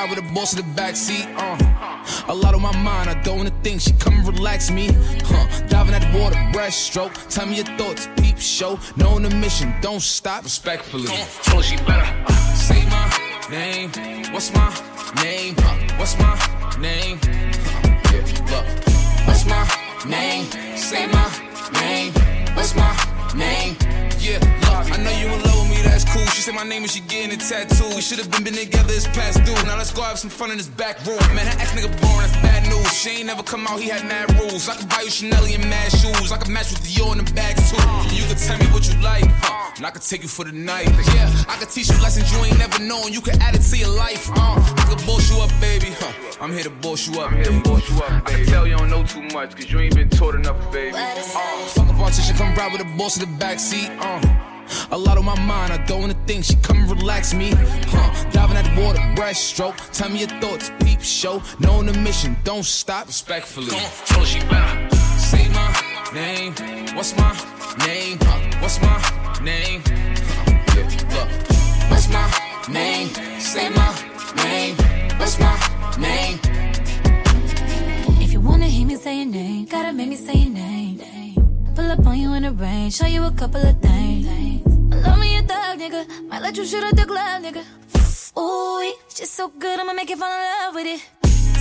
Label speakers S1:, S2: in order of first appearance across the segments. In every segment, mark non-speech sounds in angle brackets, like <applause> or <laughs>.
S1: ride with the boss in the backseat. Uh. A lot on my mind, I don't wanna think. She come and relax me. Huh. Diving at the water, breaststroke. Tell me your thoughts, peep show. Knowing the mission, don't stop. Respectfully. Told she better uh, say my name. What's my name? Uh, what's my name? Uh, yeah, look. What's my name? Say my name. What's my name? Yeah, look, I know you in love with me, that's cool. She said my name and she getting a tattoo. We should have been, been together, it's past due. Now let's go have some fun in this back room. Man, that ex nigga born, news. She ain't never come out, he had mad rules. I could buy you Chanel and mad shoes. I could match with Dior in the bag too. You could tell me what you like, huh? and I could take you for the night. Yeah, I could teach you lessons you ain't never known. You could add it to your life, uh. I could boss you up, baby, huh? I'm here to boss you up,
S2: I'm here to boss you up, baby. I can tell you don't know too much, cause you ain't been taught enough, baby. Uh,
S1: fuck a politician, come ride with the boss in the backseat, uh. A lot on my mind, I don't wanna think. She come and relax me. Huh. Diving at the water, breaststroke. Tell me your thoughts, peep show. Knowing the mission, don't stop. Respectfully. Told she better say my name. What's my name? Huh. What's my name? Huh. Yeah, look. What's my name? Say my name. What's my name?
S3: If you wanna hear me say your name, gotta make me say your name. Pull up on you in the rain, show you a couple of things. Love me a thug, nigga. Might let you shoot at the club, nigga. Ooh, she's so good, I'ma make you fall in love with it.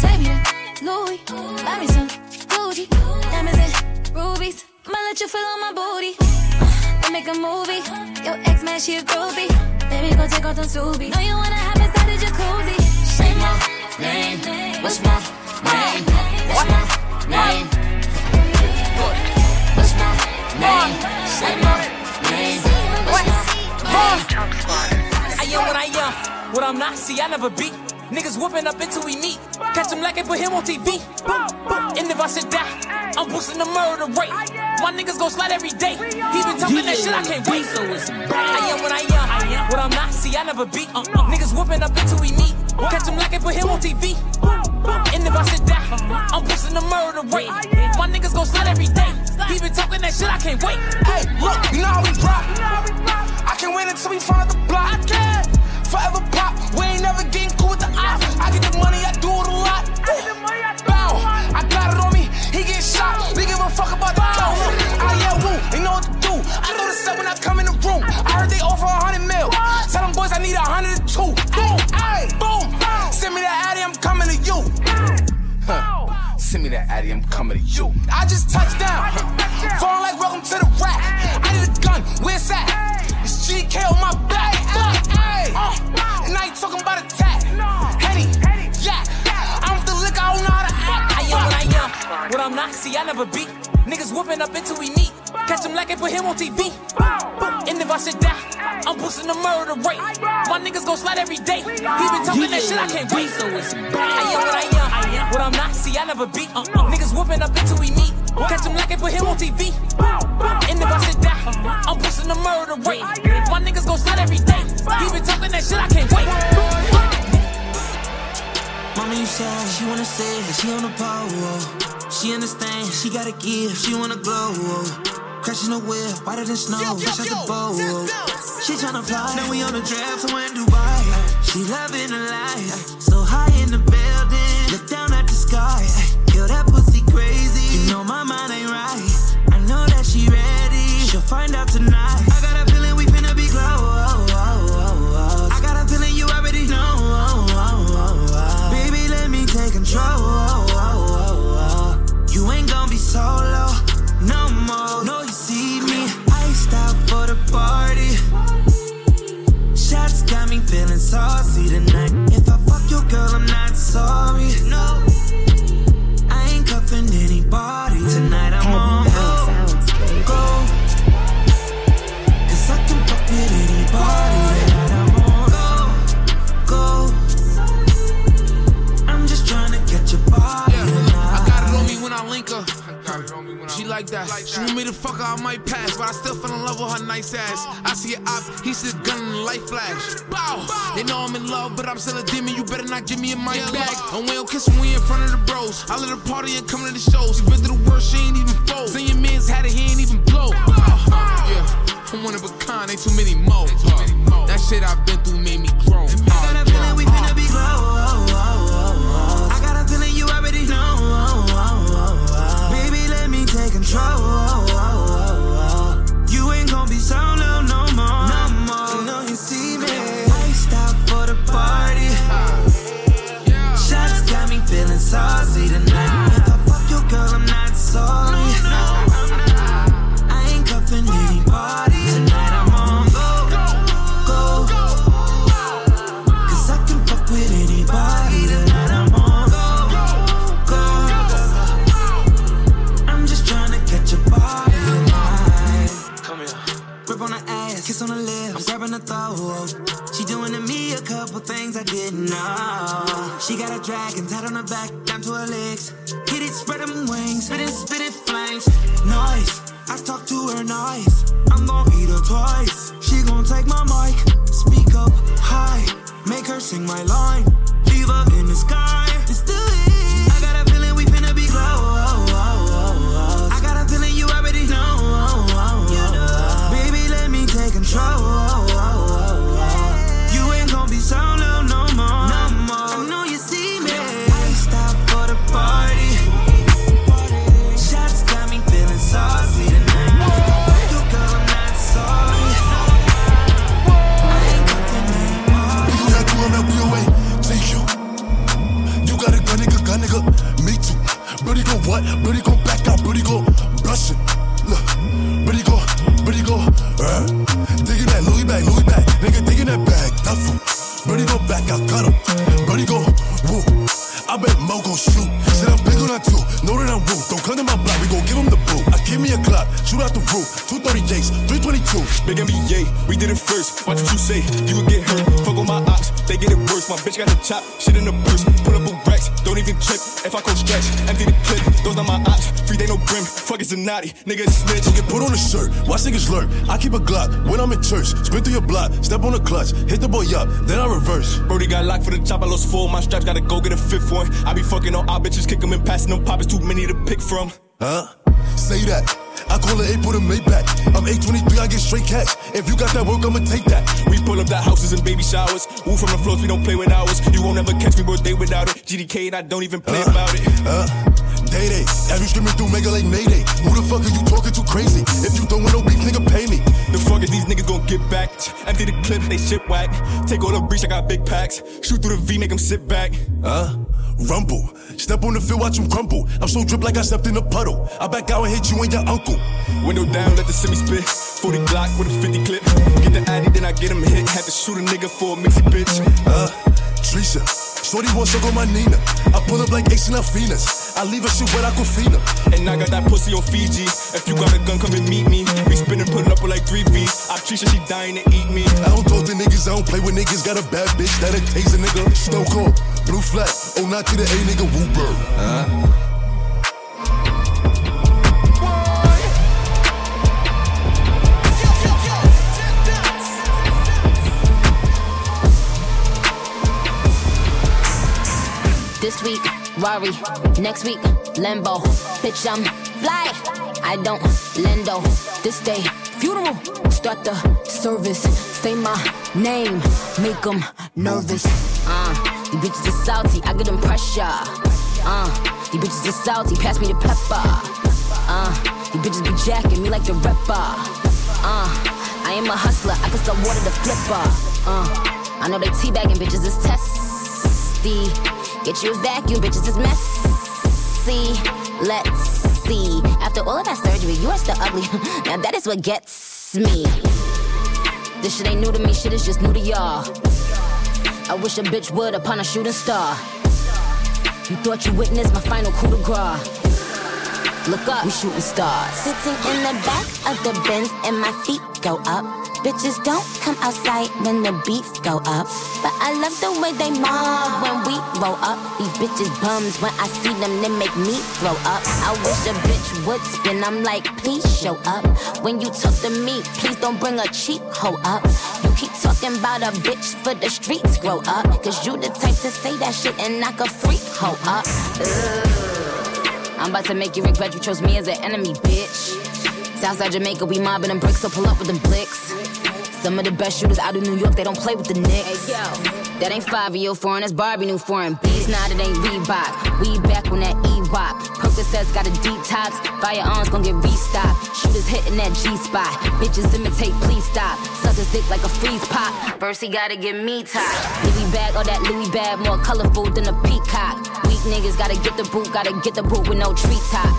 S3: Take me to Louis, buy me some Gucci, diamonds and rubies. Might let you feel on my booty. Uh, make a movie. Your ex man, she a groovy. Baby, go take off the Subi. Know you wanna have inside the jacuzzi.
S1: Say my name. What's my name? What's my name? What's my name? Say my name. What's my?
S4: I am what I am, what I'm not. See, I never beat. Niggas whooping up until we meet. Catch him like it, put him on TV. Boom, boom. And if I sit down, I'm boosting the murder rate. My niggas gon' slide every day. He been talking that shit, I can't wait. So it's I am what I am, what I'm not. See, I never beat. Uh, uh. Niggas whooping up until we meet. Catch him like it, put him on TV. And if I sit down, I'm boosting the murder rate. My niggas gon' slide every day. He been talking that shit, I can't wait.
S5: Hey, look, you know how we rock. I can win until we find the block. I can forever pop. We ain't never getting cool with the ops. I get the money, I do it a lot. Bow, I got it on me. He get shot. We give a fuck about the dough. I yeah, woo, they know what to do. I know the set when I come in the room. I heard they offer a hundred mil. Tell them boys I need a hundred and two. Boom, Send me that addy, I'm coming to you. I just touched down. Falling like welcome to the rack. I need a gun, where's that? It's GK on my back. Ay, uh, and I ain't talking about a tat. Henny, yeah. I'm the liquor, I don't know how to act.
S4: I am what I am, what I'm not. See, I never beat. Niggas whooping up until we meet. Catch him like it, put him on TV. And if I sit down, I'm boosting the murder rate. My niggas gon' slide every day. He been talking that shit, I can't wait. So it's I am what I am, what I'm not. See, I never beat. Uh, uh. Niggas whooping up until we meet. Catch him like it, put him on TV. And if I sit down, I'm boosting the murder rate. My niggas gon' slide every day. He been talking that shit, I can't wait.
S6: Mama, you said she wanna say she on the pole. She understand, she gotta give, she wanna glow. Crashing the whip, whiter than snow, fresh out the bowl. She tryna fly, now we on the draft somewhere in Dubai. She loving the life, so me the fucker, I
S1: might pass, but I still fell in love with her nice ass. I see a op, he said gun and light flash. Bow. They know I'm in love, but I'm still a demon. You better not give me a mic yeah, bag. And we don't kiss when we in front of the bros. I let her party and come to the shows. She been through the worst, she ain't even fold. Then your man's had it, he ain't even blow. Uh-huh. Yeah, I'm one of a kind, ain't too many more. That shit I've been through made me
S6: grow. Uh, yeah. we finna be grown. Oh, oh, oh, I got a feeling you already know. Baby, let me take control.
S7: Naughty, nigga snitch.
S8: Get put on a shirt, watch niggas lurk. I keep a Glock when I'm in church. Spin through your block, step on the clutch, hit the boy up, then I reverse.
S7: Brody got locked for the chop, I lost four. My straps gotta go get a fifth one. I be fucking on our bitches, kick 'em and passing them pop. It's too many to pick from.
S8: Huh? Say that. I call it 8 put a Maybach. I'm 823, I get straight cash. If you got that work, I'ma take that.
S7: We pull up that houses and baby showers. Woo from the floors, we don't play with ours. You won't ever catch me birthday without it. GDK and I don't even play
S8: Huh?
S7: about it.
S8: Huh? Day day, have you screaming through mega like Mayday? Who the fuck are you talking to crazy? If you don't want no beef, nigga, pay me.
S7: The fuck is these niggas gonna get back? Empty the clip, they shit whack. Take all the breach, I got big packs. Shoot through the V, make them sit back.
S8: Huh? Rumble. Step on the field, watch him crumble. I'm so drip like I stepped in a puddle. I back out and hit you and your uncle.
S7: Window down, let the semi spit. 40 Glock with a 50 clip. Get the addy, then I get him hit. Had to shoot a nigga for a mixy bitch.
S8: Uh, Trisha. Shorty wants to go my Nina. I pull up like Ace and Venus. I leave her shit wet Aquafina.
S7: And I got that pussy on Fiji. If you got a gun, come and meet me. We spinning, putting up with like three V's. I Trisha, she dying to eat me.
S8: I don't talk to niggas, I don't play with niggas. Got a bad bitch that'll taste a nigga. Snow cold, blue flat. Oh, not to the A nigga, woo bird.
S9: This week, Rari. Next week, Lambo. Bitch, I'm fly. I don't lendo. This day, funeral. Start the service. Say my name. Make them nervous. Uh, you bitches are salty. I get them pressure. Uh, you bitches are salty. Pass me the pepper. Uh, you bitches be jacking me like the rapper. Uh, I am a hustler. I can sell water to flipper. Uh, I know they teabagging bitches is testy. Get you a vacuum, bitches is messy. Let's see. After all of that surgery, you are still ugly. <laughs> now that is what gets me. This shit ain't new to me, shit is just new to y'all. I wish a bitch would upon a shooting star. You thought you witnessed my final coup de grace. Look up, we shooting stars.
S10: Sitting in the back of the Benz and my feet go up. Bitches don't come outside when the beats go up. But I love the way they mob when we roll up. These bitches bums when I see them, they make me throw up. I wish a bitch would spin. I'm like, please show up. When you talk to me, please don't bring a cheap hoe up. You keep talking about a bitch for the streets, grow up. Cause you the type to say that shit and knock a freak hoe up.
S9: I'm about to make you regret you chose me as an enemy, bitch. Southside Jamaica, we mobbing them bricks, so pull up with them blicks. Some of the best shooters out of New York, they don't play with the Knicks. That ain't five year foreign, that's Barbie new foreign. Bees now, that ain't Reebok. We back on that E-Rock. Percocets got a detox. Firearms gon' get restocked. Shooters hitting that G spot. Bitches imitate, please stop. Suckers dick like a freeze pop. First he gotta get me top. Louis bag, or that Louis bag, more colorful than a peacock. Weak niggas gotta get the boot, gotta get the boot with no treetop.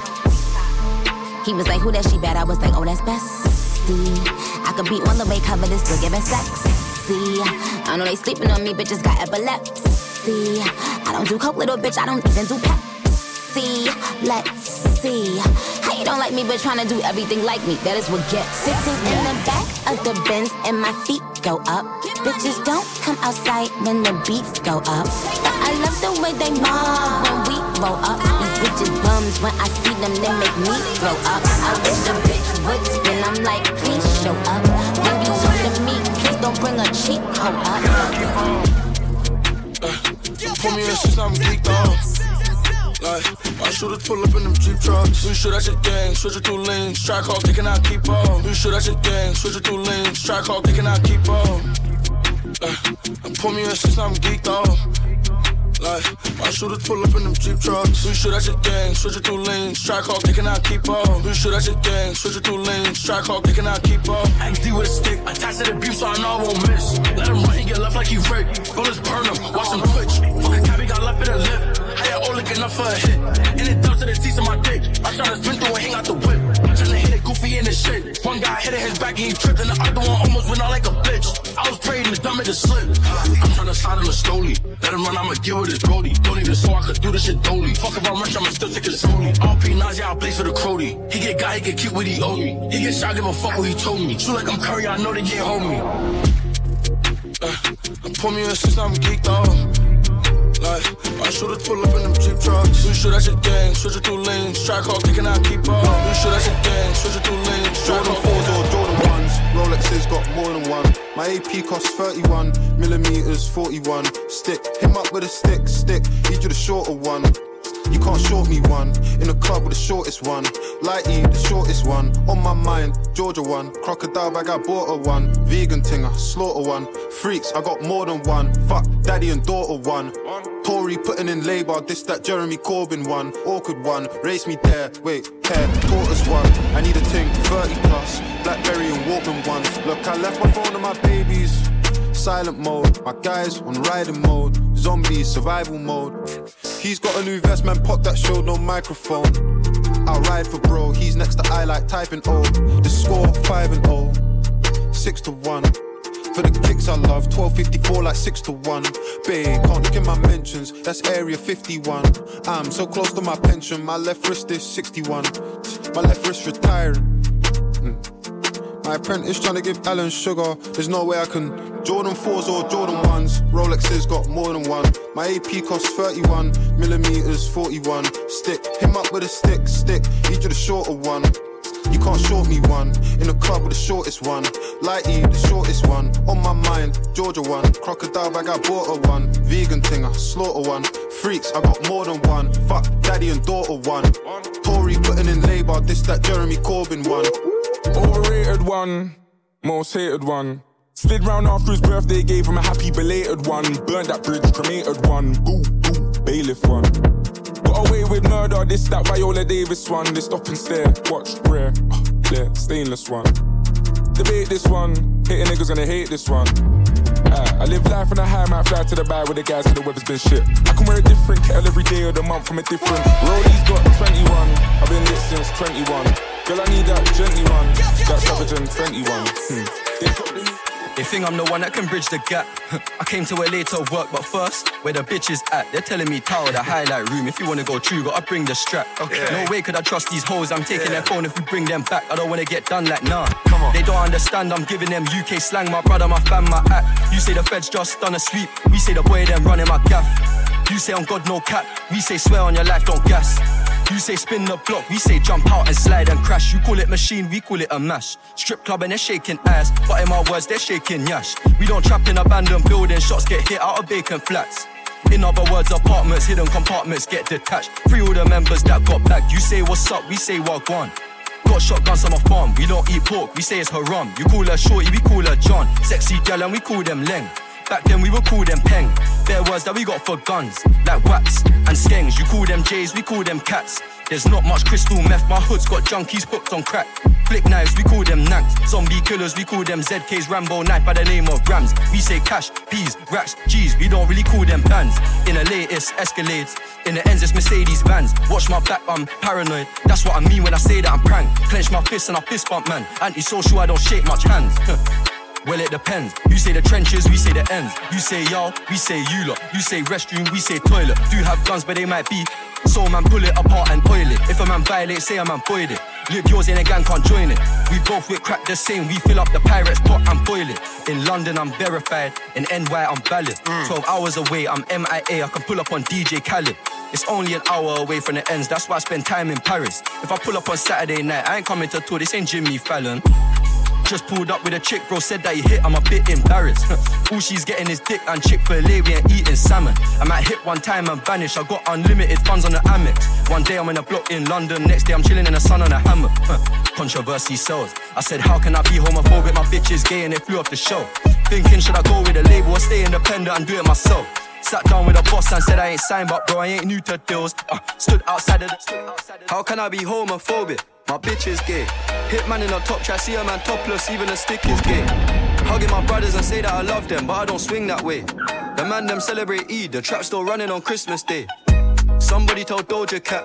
S9: He was like, who that she bad? I was like, oh, that's Bestie. I could be on the way, cover this, look giving sexy. I know they sleeping on me, bitches got epilepsy. I don't do coke, little bitch, I don't even do Pepsi. Let's see. How you don't like me, but trying to do everything like me? That is what gets. Sitting in the back of the Benz and my feet go up. Bitches don't come outside when the beats go up. I love the way they mob when we roll up. These bitches bums when I see them, they make me throw up. I wish a bitch would spin. I'm like, please show up. When you talk to me, please don't bring a cheap hoe up.
S5: Uh, put me in since I'm geeked off. Like, my shooters pull up in them Jeep trucks. We shoot at your gang, switch it through lanes. Strike hard, kicking out, keep on. We shoot at your gang, switch it through lanes. Strike hard, kicking out, keep on. Uh, pull me in since I'm geeked off. Like, my shooters pull up in them Jeep trucks. We shoot at your gang, switch it through lanes. Strike hard, kicking out, keep on. We shoot at your gang, switch it through lanes. Strike hard, kicking out, keep on.
S11: XD with a stick, attached to the beef so I know I won't miss. Let him run, he get left like he raped. Go, let's burn him, watch him twitch. Fucking cabby got left in the lift. How you all looking up for a hit? And it down to the teeth of my dick. I try to spin through and hang out the whip. Hit in the shit. One guy hit his back and he tripped, and the other one almost went out like a bitch. I was praying the dumb to slip. I'm tryna slide on the stoley. Let him run, I'ma give it his brody. Don't even so I could do this shit dolly. Fuck if I'm rich, I'ma still take his solely. RP Nazi, I blaze for the Crody. He get guy, he get cute with he owe me. He get shot, give a fuck what he told me. Shoot like I'm Curry, I know they can't hold me.
S5: Uh, pull me in since I'm geeked off. Like, my shooters pull up in them Jeep trucks. We shoot at your gang, switch it through lanes. Strike hard, kicking out, keep up. We shoot at your gang, switch it through lanes.
S12: Jordan 4s or Jordan 1s. Rolexes got more than one. My AP costs 31 millimeters, 41. Stick, him up with a stick, stick. Need you the shorter one. You can't short me one. In the club with the shortest one. Lighty, the shortest one. On my mind, Georgia one. Crocodile bag, I bought a one. Vegan tinger, slaughter one. Freaks, I got more than one. Fuck, daddy and daughter one. Tory putting in labor, this that Jeremy Corbyn one. Awkward one, race me there. Wait, hair, tortoise one. I need a ting, 30 plus. Blackberry and Walkman ones. Look, I left my phone and my babies silent mode. My guys on riding mode, zombie survival mode. He's got a new vest, man, pop that showed no microphone. I'll ride for bro, he's next to I like typing O. The score 5 and 0, 6 to 1. For the kicks I love, 1254 like 6 to 1. Babe, can't look in my mentions, that's area 51. I'm so close to my pension, my left wrist is 61. My left wrist retiring. My apprentice trying to give Alan Sugar. There's no way I can. Jordan 4s or Jordan 1s. Rolexes got more than one. My AP costs 31 millimeters, 41. Stick, him up with a stick, stick. Each of the shorter one. You can't short me one. In the club with the shortest one. Lighty, the shortest one. On my mind, Georgia one. Crocodile bag, I bought a one. Vegan thing, I slaughter one. Freaks, I got more than one. Fuck, daddy and daughter one. Tory putting in labor, this that Jeremy Corbyn one.
S13: Overrated one, most hated one. Slid round after his birthday, gave him a happy belated one. Burned that bridge, cremated one. Boo, boo, bailiff one. Got away with murder, this, that Viola Davis one. They stop and stare, watch, rare, uh, clear, stainless one. Debate this one, hating niggas gonna hate this one. Uh, I live life on a high, might fly to the bar with the guys, so the weather's been shit. I can wear a different kettle every day of the month from a different. Rollies got 21, I've been lit since 21. Girl, I need that gently one, that savage and 21. Hmm.
S14: They think I'm the one that can bridge the gap. I came to LA to work, but first, where the bitches at? They're telling me tower, the highlight room. If you wanna go true, gotta bring the strap. Okay. No way could I trust these hoes. I'm taking their phone if we bring them back. I don't wanna get done like nah. Come on. They don't understand. I'm giving them UK slang. My brother, my fam, my act. You say the feds just done a sweep. We say the boy them running my gaff. You say on God no cap. We say swear on your life, don't gas. You say spin the block, we say jump out and slide and crash. You call it machine, we call it a mash. Strip club and they're shaking ass, but in my words, they're shaking yash. We don't trap in abandoned buildings, shots get hit out of vacant flats. In other words, apartments, hidden compartments get detached. Free all the members that got back. You say what's up, we say one. Got shotguns on my farm, we don't eat pork, we say it's haram. You call her shorty, we call her John. Sexy gal and we call them Leng. Back then we would call them peng. There words that we got for guns, like wax and gangs, you call them J's, we call them cats. There's not much crystal meth, my hood's got junkies hooked on crack. Flick knives, we call them nanks. Zombie killers, we call them ZK's Rambo knife by the name of Rams. We say cash, peas, racks, G's, we don't really call them bands. In the latest Escalades, in the ends it's Mercedes vans. Watch my back, I'm paranoid. That's what I mean when I say that I'm prank. Clench my fist and I fist bump man. Antisocial, I don't shake much hands. <laughs> Well, it depends. You say the trenches, we say the ends. You say y'all, we say you lot. You say restroom, we say toilet. Do have guns, but they might be. So man, pull it apart and oil it. If a man violates, say a man void it. Live yours in a gang, can't join it. We both with crack the same. We fill up the pirates pot and boil it. In London, I'm verified. In NY, I'm valid. Mm. 12 hours away, I'm MIA. I can pull up on DJ Khaled. It's only an hour away from the ends, that's why I spend time in Paris. If I pull up on Saturday night, I ain't coming to tour, this ain't Jimmy Fallon. Just pulled up with a chick, bro. Said that he hit, I'm a bit embarrassed. <laughs> All she's getting is dick and Chick fil A, we ain't eating salmon. I might hit one time and vanish. I got unlimited funds on the Amex. One day I'm in a block in London, next day I'm chilling in the sun on a hammock. <laughs> Controversy sells. I said, How can I be homophobic? My bitch is gay and it flew off the show. Thinking, should I go with a label or stay independent and do it myself? Sat down with a boss and said I ain't signed, but bro, I ain't new to deals. Uh, stood outside of the. How can I be homophobic? My bitch is gay. Hit man in a top try, see a man topless, even a stick is gay. Hugging my brothers and say that I love them, but I don't swing that way. The man them celebrate Eid, the trap still running on Christmas Day. Somebody told Doja Cat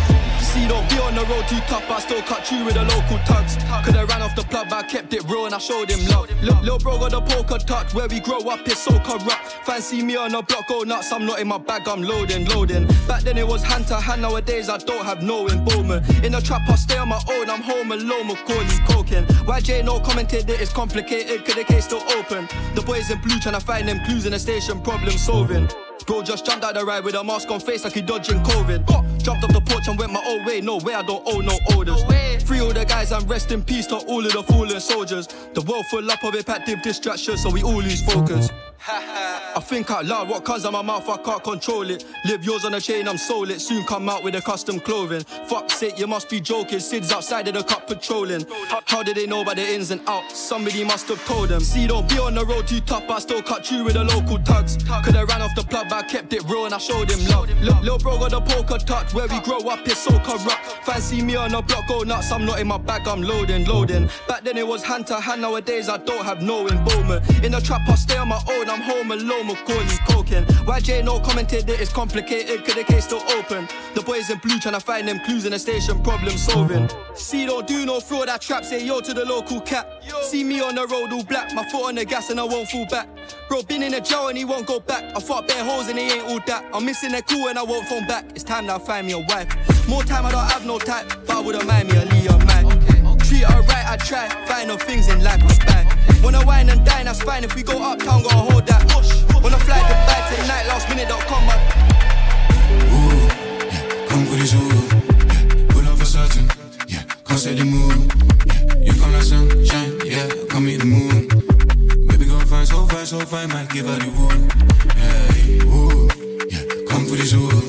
S14: See, don't be on the road too tough, I still cut you with the local tugs. Cause I ran off the plug, but I kept it real and I showed him love. Look, little bro got the poker touch, where we grow up is so corrupt. Fancy me on the block, go nuts, I'm not in my bag, I'm loading, loading. Back then it was hand to hand, nowadays I don't have no involvement. In the trap, I stay on my own, I'm home alone, Macaulay coking. YJ no commented that it's complicated, cause the case still open. The boys in blue trying to find them clues in the station, problem solving. Bro just jumped out the ride with a mask on face like he dodging COVID. Jumped off the porch and went my own way. No way, I don't owe no orders. Free all the guys and rest in peace to all of the fallen soldiers. The world full up of impactive distractions, so we all lose focus. I think out loud, what comes out my mouth, I can't control it. Live yours on a chain, I'm sold it. Soon come out with a custom clothing. Fuck's sake, you must be joking. Sid's outside of the cup patrolling. How did they know about the ins and outs? Somebody must have told them. See, don't be on the road too tough, I still cut you with the local tugs. Could I ran off the plug, but I kept it real and I showed him love. Look, little bro got the poker touch, where we grow up is so corrupt. Fancy me on the block, go nuts, I'm not in my bag, I'm loading, loading. Back then it was hand to hand, nowadays I don't have no involvement. In the trap, I stay on my own, I'm home alone, Macaulay coking. YJ no commented that it's complicated, cause the case still open. The boys in blue trying to find them clues in the station, problem solving. See, don't do no fraud, that trap, say yo to the local cat. See me on the road all black, my foot on the gas and I won't fall back. Bro, been in a jail and he won't go back. I fought bare holes and he ain't all that. I'm missing a cool and I won't phone back. It's time now find me a wife. More time I don't have no type, but I wouldn't mind me a Leo I try. Find no things in life I bad. Wanna wine and dine, that's fine. If we go uptown, gotta hold that. Push Wanna fly Dubai tonight, last minute dot com.
S15: Come up, yeah, come for this ooh, yeah. Pull up for certain, yeah. Can't say the mood, yeah. You come like sunshine, yeah. Come meet the moon. Baby girl fine, so fine, so fine, might give her the woo. Yeah, ooh, yeah. Come for this ooh,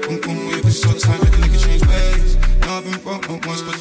S15: boom, boom, we could all the time, make a nigga change ways. Now I've been once, but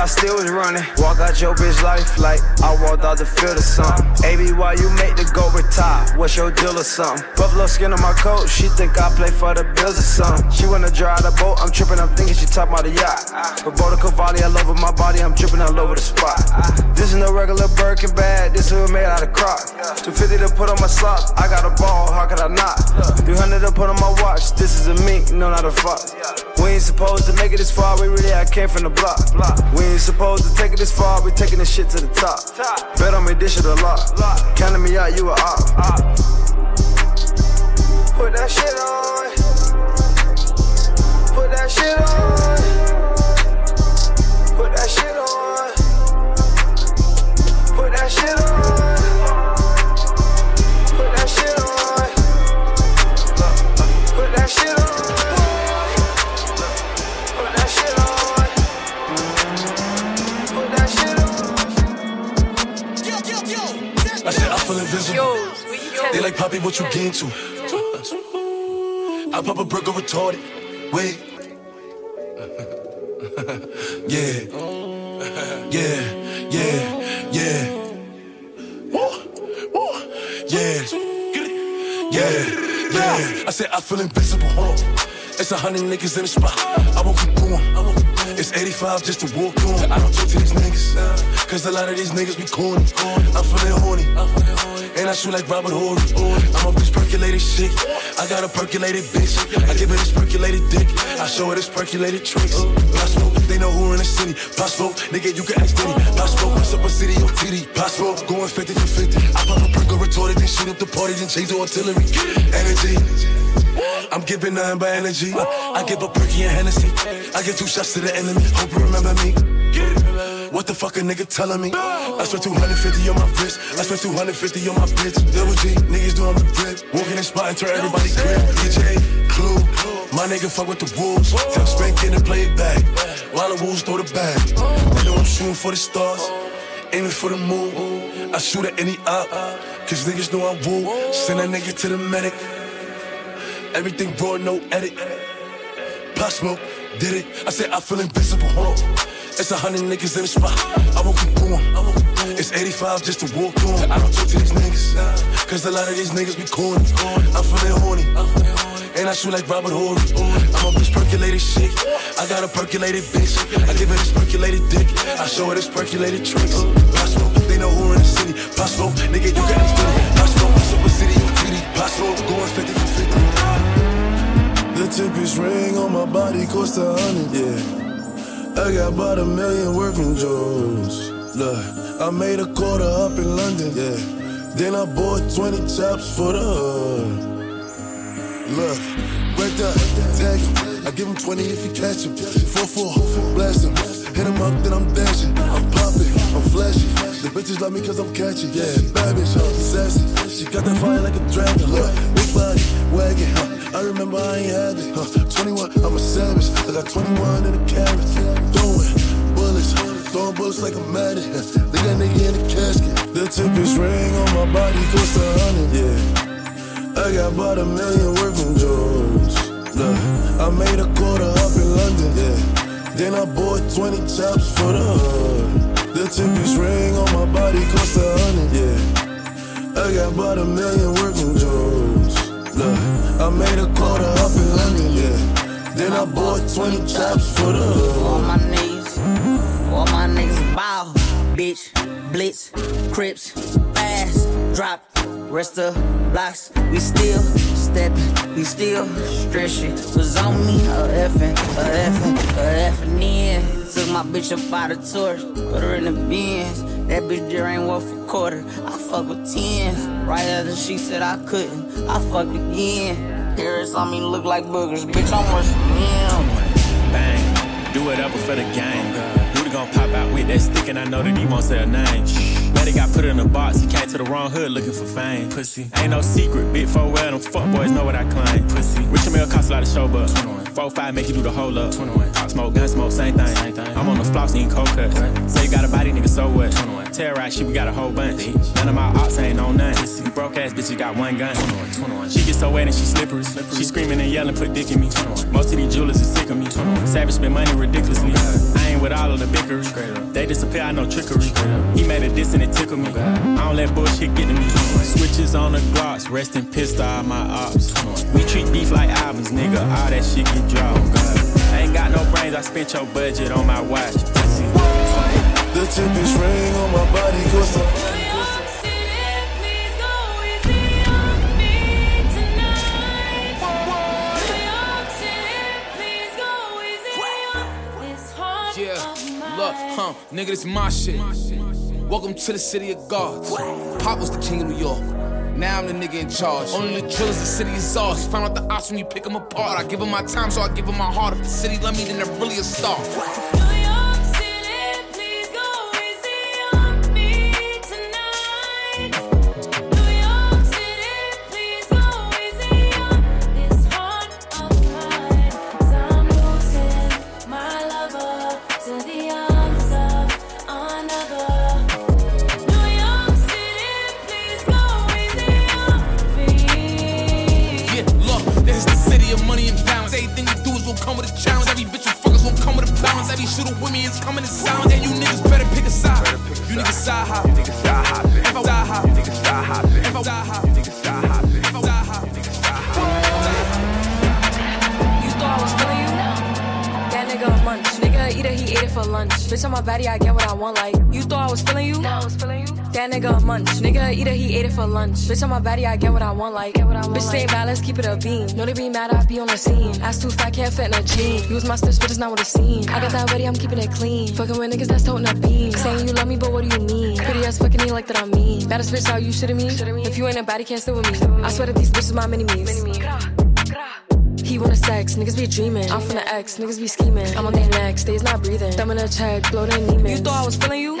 S16: Car still was running. Walk out your bitch life like I walked out the field or something. AB, why you make the go retire? What's your deal or something? Buffalo skin on my coat. She think I play for the Bills or something. She wanna drive the boat. I'm tripping. I'm thinking she top out the yacht. Roberto Cavalli all over my body. I'm dripping all over the spot. This is no regular Birkin bag. This is made out of crock. 250 to put on my socks. I got a ball. How could I not? 300 to put on my watch. This is a mink. No, not a fuck. We ain't supposed to make it this far. We really I came from the block. We ain't supposed to take it this far. We taking this shit to the top. Bet on me, this shit a lot. Counting me out, you a op. Put that shit on. Put that shit on. Put that shit on. Put that shit on.
S8: You get to? I pop a burger retarded. Wait. <laughs> yeah. Yeah. Yeah. Yeah. Yeah. Yeah. Yeah. I said I feel invisible. Hold. It's a hundred niggas in the spot. I won't keep going. It's 85 just to walk on. I don't talk to these niggas. Cause a lot of these niggas be corny. I'm feeling horny. And I shoot like Robert Horry. I'm this percolated shit. I got a percolated bitch. I give her this percolated dick. I show her this percolated tricks. Possible, they know who in the city. Possible, nigga, you can ask Diddy. Possible, what's up a city on TD? Possible, going 50 for 50. I pop a perk retorted, then shoot up the party, then change the artillery. Energy. I'm giving nothing but energy. I give a perky and Hennessy. I give two shots to the enemy. Hope you remember me. What the fuck a nigga telling me? I spent 250 on my wrist. I spent 250 on my bitch. Double G, niggas doing the grip. Walking in spot and turn everybody grip. DJ, Clue, my nigga fuck with the wolves. Tell Spank in and play it back. While the wolves throw the bag. They know I'm shooting for the stars. Aiming for the moon. I shoot at any op. Cause niggas know I'm woo. Send that nigga to the medic. Everything raw, no edit. Pop smoke, did it. I said I feel on. It's a hundred niggas in the spot. I won't keep going. It's 85 just to walk on. I don't talk to these niggas. Cause a lot of these niggas be corny. I'm feeling horny. And I shoot like Robert Horry. I'm off this percolated shit. I got a percolated bitch. I give her this percolated dick. I show her this percolated tricks. Possible, they know who in the city. Possible, nigga, you got it. Possible, super city TD. Possible, going 50 for 50.
S17: The tippest ring on my body cost a hundred, yeah. I got about a million worth in jewels. Look, I made a quarter up in London, yeah. Then I bought 20 chops for the hood. Look, right there, tag him. I give him 20 if you catch him. 4-4, blast him. Hit him up, then I'm dashing. I'm popping, I'm flashy. The bitches love me cause I'm catchy, yeah. Bad bitch, huh? sassy. She got that fire like a dragon, look. Big body, wagging, huh? I remember I ain't had it, huh? 21, I'm a savage. I got 21 in the carrot. Throwing bullets, throwing bullets like a madden. Huh? They got nigga in the casket. The tippest ring on my body cost a hundred, yeah. I got about a million worth from. Look, I made a quarter up in London, yeah. Then I bought 20 chops for the hood. The tippets ring on my body cost a hundred, yeah. I got about a million working jobs. Look, I made a quarter up in London, yeah. Then I bought 20 chops for the hood.
S18: All my niggas, all my niggas bow, bitch, blitz, crips, fast, drop, rest of blocks. We still steppin', we still stretchin'. Was on me, a effin', a effin', a effin' in. Took my bitch up by the torch, put her in the bins. That bitch there ain't worth a quarter. I fuck with tens. Right after she said I couldn't, I fucked again. Paris on me look like boogers, bitch. I'm worse than him.
S19: Bang, do whatever for the game. Rudy gon' pop out with that stick, and I know that he won't say a name. He got put in a box, he came to the wrong hood looking for fame. Pussy, ain't no secret, big four well, them fuck boys know what I claim. Pussy, Rich Mill cost a lot of show, but 4 5 make you do the whole up. 21. Pop smoke, gun smoke, same thing. Same thing. I'm on the floss eating cold cut. Say you got a body, nigga, so what? 21. Terrorize shit, we got a whole bunch. None of my ops ain't on none. You broke ass bitches got one gun. 21. 21. She gets so wet and she slippery. slippery. She screaming and yelling, put dick in me. 21. Most of these jewelers is sick of me. 21. Savage spend money ridiculously. With all of the bickery. They disappear, I know trickery. He made a diss and it tickled me. I don't let bullshit get to me. Switches on the glocks, resting pissed all my ops. We treat beef like albums, nigga. All that shit get dropped. I ain't got no brains, I spent your budget on my watch.
S17: The tippets ring on my body cost a
S1: nigga, this my shit. Welcome to the city of gods. Pop was the king of New York. Now I'm the nigga in charge. Only the drillers, the city is ours. Found out the ops when you pick them apart. I give them my time, so I give them my heart. If the city love me, then they're really a star.
S20: Nigga eat it, he ate it for lunch. Bitch on my body, I get what I want. Like you thought I was feeling you? No, I was feeling you. That nigga munch. Nigga eat it, he ate it for lunch. Bitch on my body, I get what I want. Like bitch stay mad, let's keep it a beam. Know they be mad, I be on the scene. Ass too fat, can't fit in a jean. Use my stitch, but it's not what it seems. I got that ready, I'm keeping it clean. Fucking with niggas that's toting a beam. Saying you love me, but what do you mean? Pretty ass fucking me like that I'm mean. Baddest bitch, how you shitting me? If you ain't a body, can't sit with me. I swear that these bitches my mini me's. He wanna sex, niggas be dreaming. I'm from the X, niggas be scheming. I'm on their necks, they's not breathing. Thumb in a check, blow their demons. You thought I was feeling you?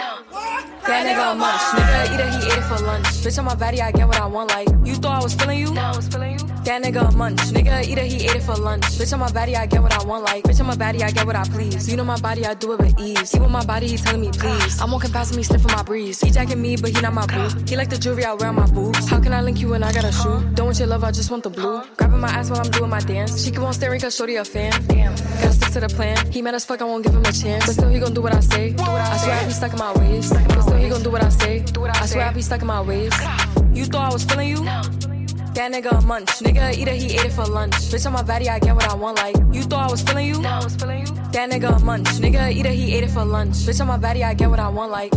S20: That nigga a munch. Nigga eat it, he ate it for lunch. Bitch on my body, I get what I want. Like you thought I was feeling you? I was feeling you. That nigga a munch. Nigga eat it, he ate it for lunch. Bitch on my body, I get what I want. Like bitch on my body, I get what I please. You know my body, I do it with ease. He with my body, he telling me please. I'm walking past him, he sniffing my breeze. He jacking me, but he not my boo. He like the jewelry I wear on my boobs. How can I link you when I got a shoe? Don't want your love, I just want the blue. Grabbing my ass while I'm doing my dance. She keep on staring cause shorty a fan. Damn. Gotta stick to the plan. He mad as fuck, I won't give him a chance. But still he gon' do what I say. what I swear I be stuck in my ways. But still he gon' do what I say. I swear I be stuck in my ways. You thought I was feeling you? That nigga a munch. Nigga eat it, he ate it for lunch. Bitch on my body, I get what I want. Like you thought I was feeling you? I was feeling you. That nigga a munch. Nigga eat it, he ate it for lunch. Bitch on my body, I get what I want. Like